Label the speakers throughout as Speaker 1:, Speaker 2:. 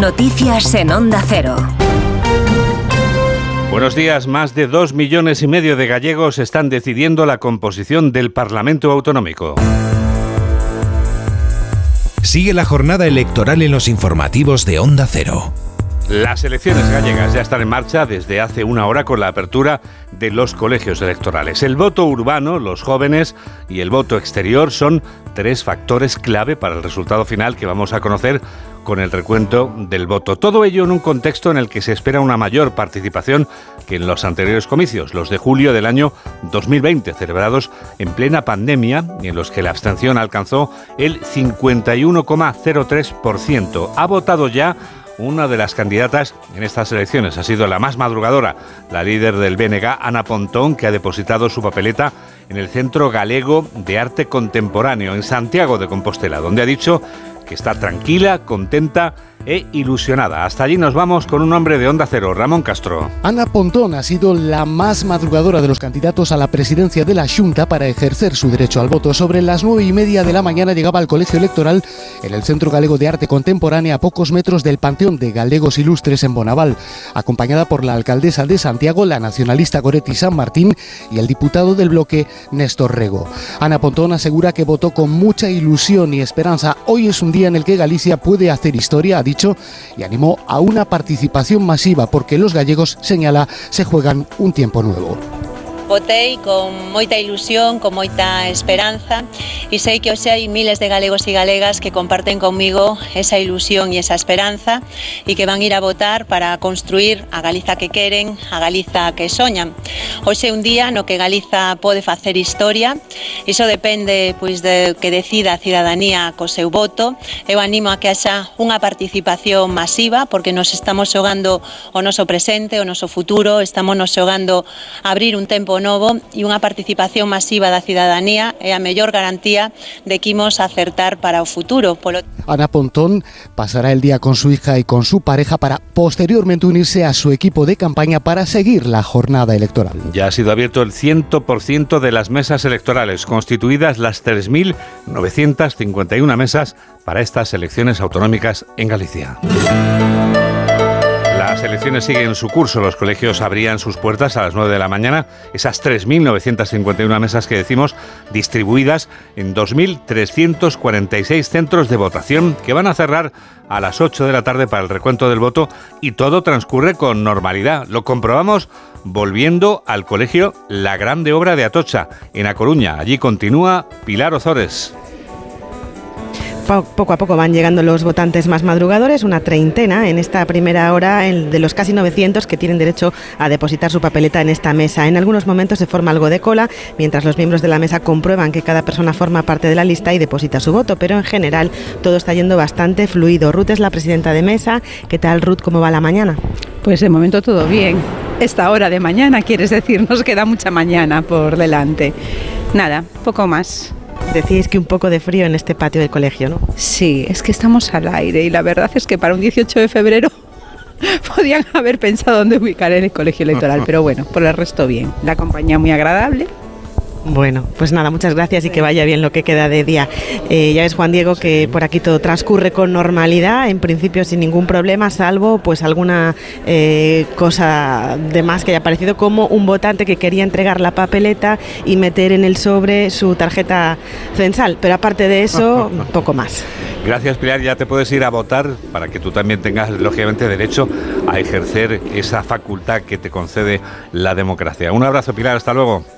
Speaker 1: Noticias en Onda Cero.
Speaker 2: Buenos días. Más de dos millones y medio de gallegos están decidiendo la composición del Parlamento Autonómico.
Speaker 3: Sigue la jornada electoral en los informativos de Onda Cero.
Speaker 2: Las elecciones gallegas ya están en marcha desde hace una hora con la apertura de los colegios electorales. El voto urbano, los jóvenes y el voto exterior son tres factores clave para el resultado final que vamos a conocer con el recuento del voto. Todo ello en un contexto en el que se espera una mayor participación que en los anteriores comicios, los de julio del año 2020, celebrados en plena pandemia y en los que la abstención alcanzó el 51,03%. Ha votado ya una de las candidatas en estas elecciones. Ha sido la más madrugadora, la líder del BNG, Ana Pontón, que ha depositado su papeleta en el Centro Galego de Arte Contemporáneo, en Santiago de Compostela, donde ha dicho que está tranquila, contenta e ilusionada. Hasta allí nos vamos con un hombre de Onda Cero, Ramón Castro.
Speaker 4: Ana Pontón ha sido la más madrugadora de los candidatos a la presidencia de la Junta para ejercer su derecho al voto. Sobre las nueve y media de la mañana llegaba al colegio electoral en el Centro Galego de Arte Contemporánea a pocos metros del Panteón de Galegos Ilustres en Bonaval, acompañada por la alcaldesa de Santiago, la nacionalista Goretti San Martín y el diputado del bloque Néstor Rego. Ana Pontón asegura que votó con mucha ilusión y esperanza. Hoy es un día en el que Galicia puede hacer historia, dicho y animó a una participación masiva porque los gallegos, señala, se juegan un tiempo nuevo.
Speaker 5: votei con moita ilusión, con moita esperanza e sei que hoxe hai miles de galegos e galegas que comparten comigo esa ilusión e esa esperanza e que van ir a votar para construir a Galiza que queren, a Galiza que soñan. Hoxe é un día no que Galiza pode facer historia, iso depende pois de que decida a cidadanía co seu voto. Eu animo a que haxa unha participación masiva porque nos estamos xogando o noso presente, o noso futuro, estamos nos xogando abrir un tempo novo e unha participación masiva da cidadanía é a mellor garantía de que imos acertar para o futuro. Polo...
Speaker 4: Ana Pontón pasará el día con su hija y con su pareja para posteriormente unirse a su equipo de campaña para seguir la jornada electoral.
Speaker 2: Ya ha sido abierto el 100% de las mesas electorales, constituidas las 3.951 mesas para estas elecciones autonómicas en Galicia. Las elecciones siguen su curso. Los colegios abrían sus puertas a las 9 de la mañana. Esas 3.951 mesas que decimos distribuidas en 2.346 centros de votación que van a cerrar a las 8 de la tarde para el recuento del voto y todo transcurre con normalidad. Lo comprobamos volviendo al colegio La Grande Obra de Atocha, en A Coruña. Allí continúa Pilar Ozores
Speaker 6: poco a poco van llegando los votantes más madrugadores, una treintena en esta primera hora de los casi 900 que tienen derecho a depositar su papeleta en esta mesa. En algunos momentos se forma algo de cola, mientras los miembros de la mesa comprueban que cada persona forma parte de la lista y deposita su voto, pero en general todo está yendo bastante fluido. Ruth es la presidenta de mesa. ¿Qué tal, Ruth? ¿Cómo va la mañana?
Speaker 7: Pues de momento todo bien. Esta hora de mañana, quieres decir, nos queda mucha mañana por delante. Nada, poco más.
Speaker 6: Decís que un poco de frío en este patio del colegio, ¿no?
Speaker 7: Sí, es que estamos al aire y la verdad es que para un 18 de febrero podían haber pensado dónde ubicar en el colegio electoral, pero bueno, por el resto bien. La compañía muy agradable
Speaker 6: bueno, pues nada, muchas gracias y que vaya bien lo que queda de día. Eh, ya ves, Juan Diego, que por aquí todo transcurre con normalidad, en principio sin ningún problema, salvo pues alguna eh, cosa de más que haya aparecido, como un votante que quería entregar la papeleta y meter en el sobre su tarjeta censal. Pero aparte de eso, poco más.
Speaker 2: Gracias, Pilar. Ya te puedes ir a votar para que tú también tengas, lógicamente, derecho a ejercer esa facultad que te concede la democracia. Un abrazo, Pilar. Hasta luego.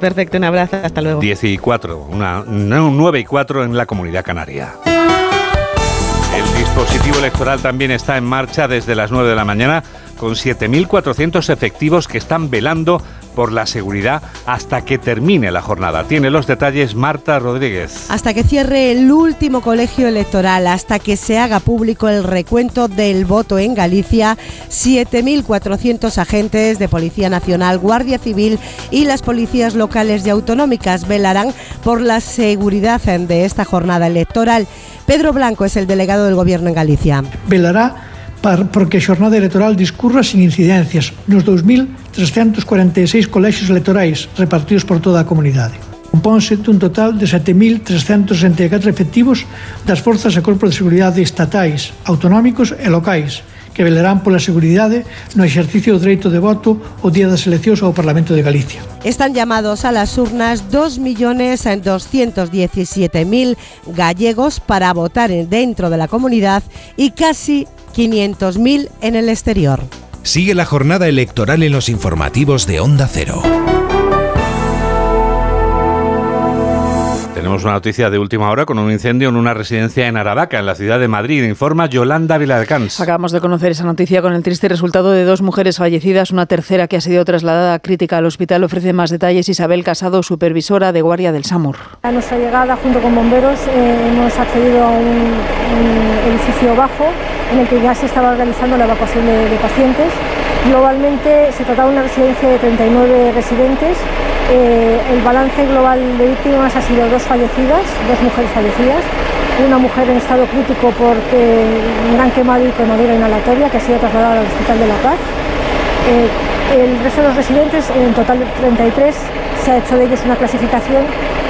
Speaker 6: Perfecto, un abrazo, hasta luego.
Speaker 2: 10 y 4, una, 9 y 4 en la comunidad canaria. El dispositivo electoral también está en marcha desde las 9 de la mañana con 7.400 efectivos que están velando por la seguridad hasta que termine la jornada. Tiene los detalles Marta Rodríguez.
Speaker 8: Hasta que cierre el último colegio electoral, hasta que se haga público el recuento del voto en Galicia, 7.400 agentes de Policía Nacional, Guardia Civil y las policías locales y autonómicas velarán por la seguridad de esta jornada electoral. Pedro Blanco es el delegado del Gobierno en Galicia.
Speaker 9: Velará porque a xornada electoral discurra sin incidencias nos 2.346 colexios electorais repartidos por toda a comunidade. Compónse dun total de 7.364 efectivos das forzas e corpos de seguridade estatais, autonómicos e locais, que velarán pola seguridade no exercicio do dereito de voto o día das eleccións ao Parlamento de Galicia.
Speaker 8: Están llamados a las urnas 2.217.000 gallegos para votar dentro de la comunidad y casi 500.000 en el exterior.
Speaker 3: Sigue la jornada electoral en los informativos de Onda Cero.
Speaker 2: Tenemos una noticia de última hora con un incendio en una residencia en Aravaca, en la ciudad de Madrid. Informa Yolanda Viladecans.
Speaker 1: Acabamos de conocer esa noticia con el triste resultado de dos mujeres fallecidas, una tercera que ha sido trasladada crítica al hospital. Ofrece más detalles Isabel Casado, supervisora de Guardia del SAMUR.
Speaker 10: A nuestra llegada, junto con bomberos, eh, hemos accedido a un, un, edificio bajo en el que ya se estaba realizando la evacuación de, de pacientes. Globalmente se trataba de una residencia de 39 residentes eh, el balance global de víctimas ha sido dos fallecidas, dos mujeres fallecidas, una mujer en estado crítico por eh, gran quemado y quemadura inhalatoria que ha sido trasladada al Hospital de la Paz. Eh, el resto de los residentes, en total 33, se ha hecho de ellos una clasificación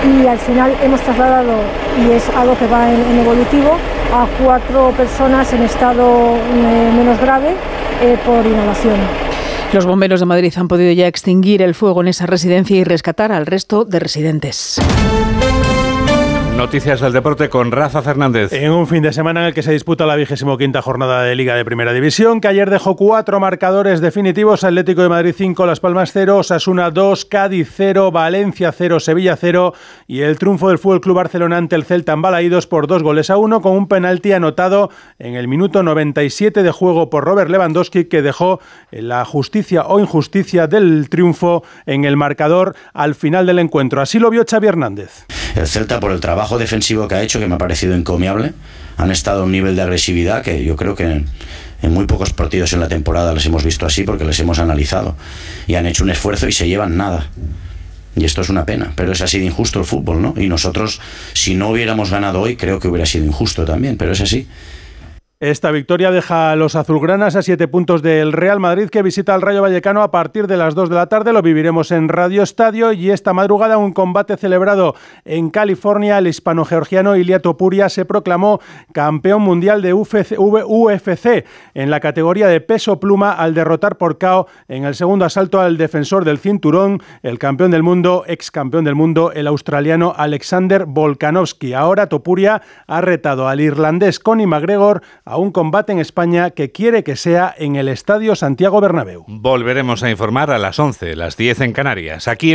Speaker 10: y al final hemos trasladado, y es algo que va en, evolutivo, a cuatro personas en estado eh, menos grave por inhalación.
Speaker 1: Los bomberos de Madrid han podido ya extinguir el fuego en esa residencia y rescatar al resto de residentes.
Speaker 2: Noticias del deporte con Rafa Fernández.
Speaker 11: En un fin de semana en el que se disputa la vigésimo quinta jornada de Liga de Primera División, que ayer dejó cuatro marcadores definitivos: Atlético de Madrid 5, Las Palmas 0, Osasuna 2, Cádiz 0, Valencia 0, Sevilla 0 y el triunfo del Fútbol Club Barcelona ante el Celta en Balaídos por dos goles a uno con un penalti anotado en el minuto 97 de juego por Robert Lewandowski que dejó la justicia o injusticia del triunfo en el marcador al final del encuentro. Así lo vio Xavi Hernández.
Speaker 12: El Celta por el trabajo defensivo que ha hecho, que me ha parecido encomiable. Han estado a un nivel de agresividad que yo creo que en, muy pocos partidos en la temporada les hemos visto así porque les hemos analizado. Y han hecho un esfuerzo y se llevan nada. Y esto es una pena, pero es así de injusto el fútbol, ¿no? Y nosotros, si no hubiéramos ganado hoy, creo que hubiera sido injusto también, pero es así.
Speaker 11: Esta victoria deja a los azulgranas a siete puntos del Real Madrid que visita al Rayo Vallecano a partir de las 2 de la tarde. Lo viviremos en Radio Estadio y esta madrugada un combate celebrado en California. El hispano-georgiano Ilia Topuria se proclamó campeón mundial de UFC, UFC en la categoría de peso pluma al derrotar por KO en el segundo asalto al defensor del cinturón, el campeón del mundo, ex campeón del mundo, el australiano Alexander Volkanovski. Ahora Topuria ha retado al irlandés Conor McGregor a un combate en España que quiere que sea en el Estadio Santiago Bernabéu.
Speaker 2: Volveremos a informar a las 11, las 10 en Canarias. Aquí